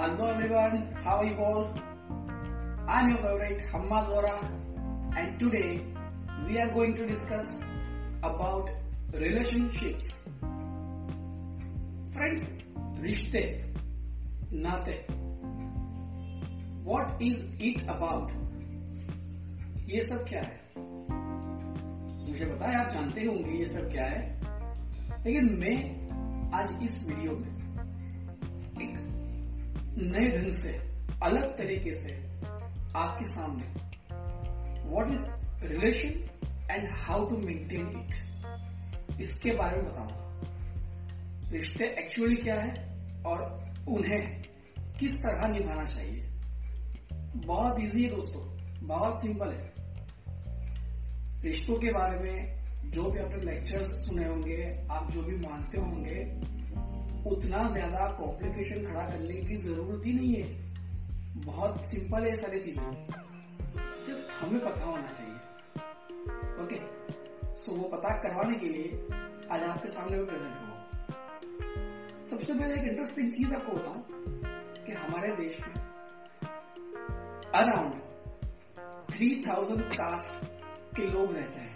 Hello everyone, how are you all? I'm your favorite Hammad Vora and today we are going to discuss about relationships. Friends, रिश्ते नाते What is it about? ये सब क्या है मुझे पता है आप जानते होंगे ये सब क्या है लेकिन मैं आज इस वीडियो में नए ढंग से, अलग तरीके से आपके सामने what is relation and how to maintain it इसके बारे में बताऊँगा रिश्ते एक्चुअली क्या है और उन्हें किस तरह निभाना चाहिए? बहुत इजी है दोस्तों, बहुत सिंपल है। रिश्तों के बारे में जो भी आपने लेक्चर्स सुने होंगे, आप जो भी मानते होंगे उतना ज़्यादा कॉम्प्लिकेशन खड़ा करने की ज़रूरत ही नहीं है। बहुत सिंपल है सारी चीज़ें। जस्ट हमें पता होना चाहिए। ओके सो वो पता करवाने के लिए आज आपके सामने में प्रेजेंट हुआ। सबसे पहले एक इंटरेस्टिंग चीज़ आपको बताऊँ कि हमारे देश में अराउंड थ्री थाउज़ेंड कास्ट के लोग रहते हैं।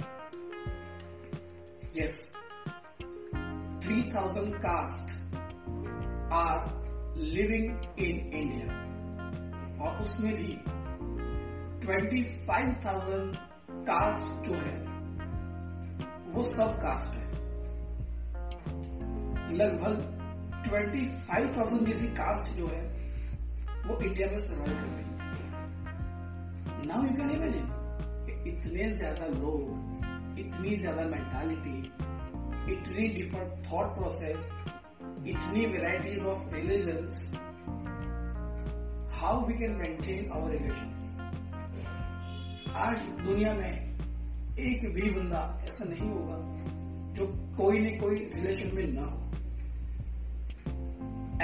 Yes three thousand caste are living in India और उसमें भी ट्वेंटी फाइव थाउज़ेंड कास्ट जो है, वो सब कास्ट है। लगभग ट्वेंटी फाइव थाउज़ेंड जैसी कास्ट जो है, वो इंडिया में सर्वाइव कर रही है। नाउ यू कैन इमेजिन इतने ज़्यादा लोग, इतनी ज़्यादा मेंटालिटी इतनी डिफरेंट थॉट प्रोसेस इतनी varieties of religions how we can maintain our relations आज दुनिया में एक भी बंदा ऐसा नहीं होगा जो कोई न कोई रिलेशन में ना हो।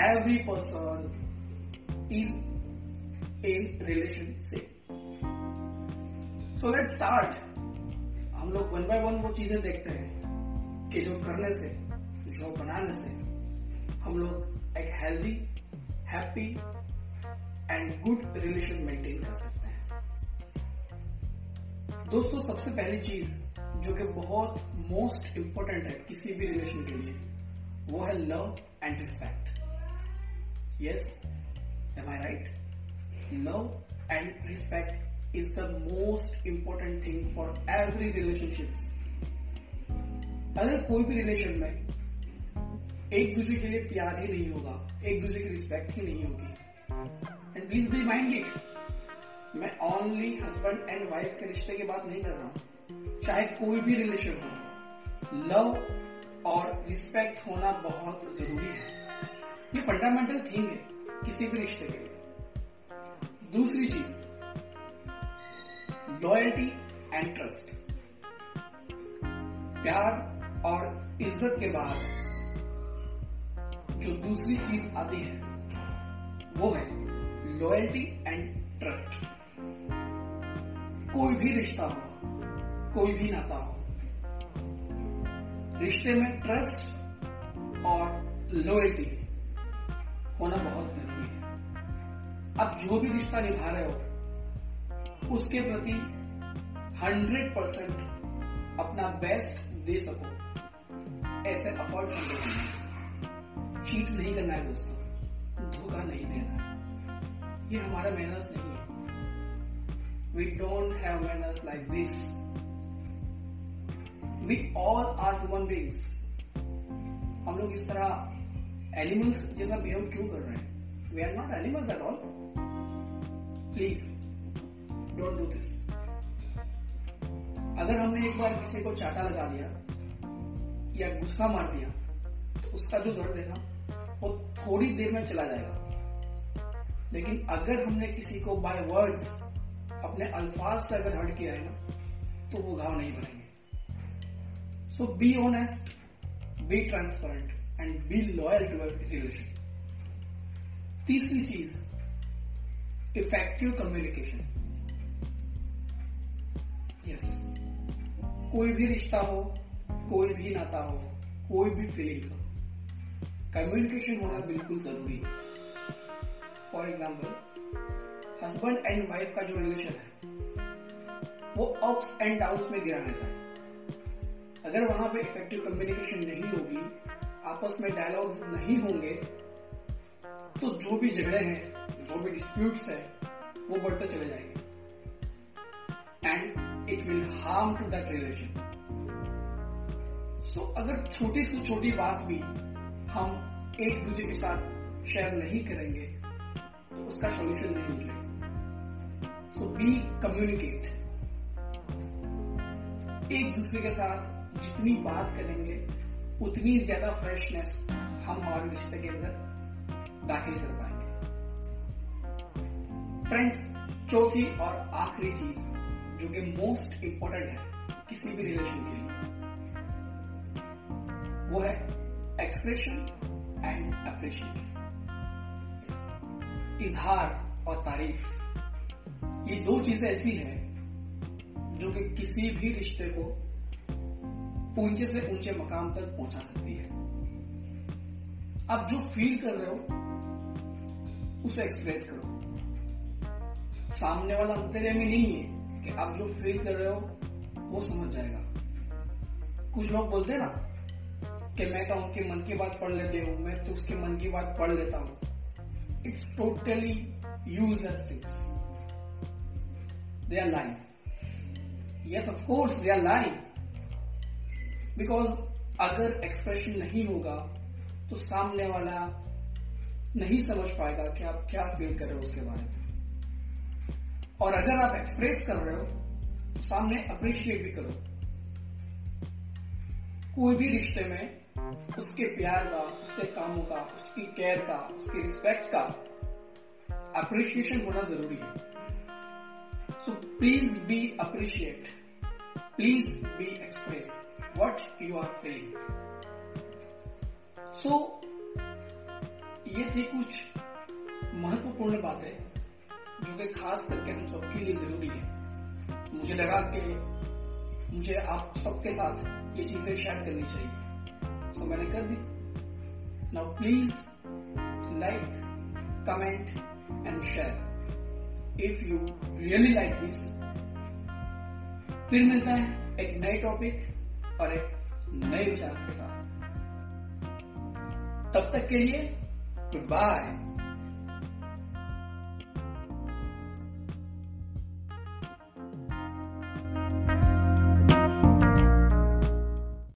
Every person is in relation से। सो लेट स्टार्ट हम लोग वन बाय वन वो चीज़ें देखते हैं कि जो करने से, जो बनाने से हम लोग एक healthy happy and good relation maintain कर सकते हैं। दोस्तों, सबसे पहली चीज़ जो कि बहुत मोस्ट इंपॉर्टेंट है किसी भी रिलेशन के लिए, वो है love and respect yes am I right love and respect is the most important thing for every relationship अगर कोई भी रिलेशन में एक दूसरे के लिए प्यार ही नहीं होगा, एक दूसरे की रिस्पेक्ट ही नहीं होगी। And please be mind it मैं ओनली हस्बैंड एंड वाइफ के रिश्ते की बात नहीं कर रहा हूँ। चाहे कोई भी रिलेशन हो लव और रिस्पेक्ट होना बहुत ज़रूरी है। ये फंडामेंटल थिंग है किसी भी रिश्ते के लिए। दूसरी चीज़ लॉयल्टी एंड ट्रस्ट प्यार और इज़्ज़त के बाद जो दूसरी चीज़ आती है, वो है लॉयल्टी एंड ट्रस्ट कोई भी रिश्ता हो, कोई भी नाता हो, रिश्ते में ट्रस्ट और लॉयल्टी होना बहुत ज़रूरी है। अब जो भी रिश्ता निभा रहे हो, उसके प्रति हंड्रेड परसेंट अपना बेस्ट दे सको, ऐसे अफर्ट्स हम चीट नहीं करना है दोस्तों। धोखा नहीं देना है। ये हमारा मैनर्स नहीं है। We don't have manners like this we all are human beings हम लोग इस तरह एनिमल्स जैसा बिहेव क्यों कर रहे हैं? We are not animals at all please don't do this अगर हमने एक बार किसी को चाटा लगा दिया या गुस्सा मार दिया तो उसका जो दर्द है ना वो थोड़ी देर में चला जाएगा। लेकिन अगर हमने किसी को बाय वर्ड्स अपने अल्फाज से अगर हट किया है ना तो वो घाव नहीं बनेंगे। So be honest be transparent and be loyal to relation तीसरी चीज़ इफ़ेक्टिव कम्युनिकेशन यस कोई भी रिश्ता हो, कोई भी नाता हो, कोई भी फीलिंग्स हो कम्युनिकेशन होना बिल्कुल ज़रूरी है। For example husband and wife का जो रिलेशन है, वो अप्स एंड डाउन्स में गिरा रहता है। अगर वहाँ पे इफ़ेक्टिव कम्युनिकेशन नहीं होगी, आपस में डायलॉग्स नहीं होंगे तो जो भी झगड़े हैं, जो भी डिस्प्यूट्स है, वो बढ़ते चले जाएँगे। And it will harm to that relation so अगर छोटी से छोटी बात भी हम एक दूसरे के साथ शेयर नहीं करेंगे तो उसका सोल्यूशन नहीं मिलेगा। सो बी कम्युनिकेट एक दूसरे के साथ जितनी बात करेंगे, उतनी ज़्यादा फ्रेशनेस हम हमारे रिश्ते के अंदर दाखिल कर पाएँगे। फ्रेंड्स चौथी और आखिरी चीज़, जो कि मोस्ट इंपॉर्टेंट है, किसी भी रिलेशन के लिए। एक्सप्रेशन एंड अप्रिशिएशन इजहार और तारीफ़ ये दो चीज़ें ऐसी हैं जो कि किसी भी रिश्ते को ऊँचे से ऊँचे मकाम तक पहुँचा सकती है आप जो फील कर रहे हो उसे एक्सप्रेस करो सामने वाला अंतर्य में नहीं है कि आप जो फील कर रहे हो वो समझ जाएगा कुछ लोग बोलते हैं ना कि मैं तो उनके मन की बात पढ़ लेते हूँ, मैं तो उसके मन की बात पढ़ लेता हूँ। It's totally useless things they are lying yes of course they are lying because अगर एक्सप्रेशन नहीं होगा तो सामने वाला नहीं समझ पाएगा कि आप क्या फील कर रहे हो उसके बारे में। और अगर आप एक्सप्रेस कर रहे हो तो सामने अप्रिशिएट भी करो। कोई भी रिश्ते में उसके प्यार का, उसके कामों का, उसकी केयर का, उसके रिस्पेक्ट का अप्रिशिएशन होना ज़रूरी है। So please be appreciate please be express what you are feeling so ये थी कुछ महत्वपूर्ण बातें जो कि खास करके हम सबके लिए ज़रूरी है। मुझे लगा कि मुझे आप सबके साथ ये चीज़ें शेयर करनी चाहिए। सो मैंने कर दी। Now please like comment and share if you really like this फिर मिलता है एक नए टॉपिक और एक नए विचार के साथ। तब तक के लिए गुड बाय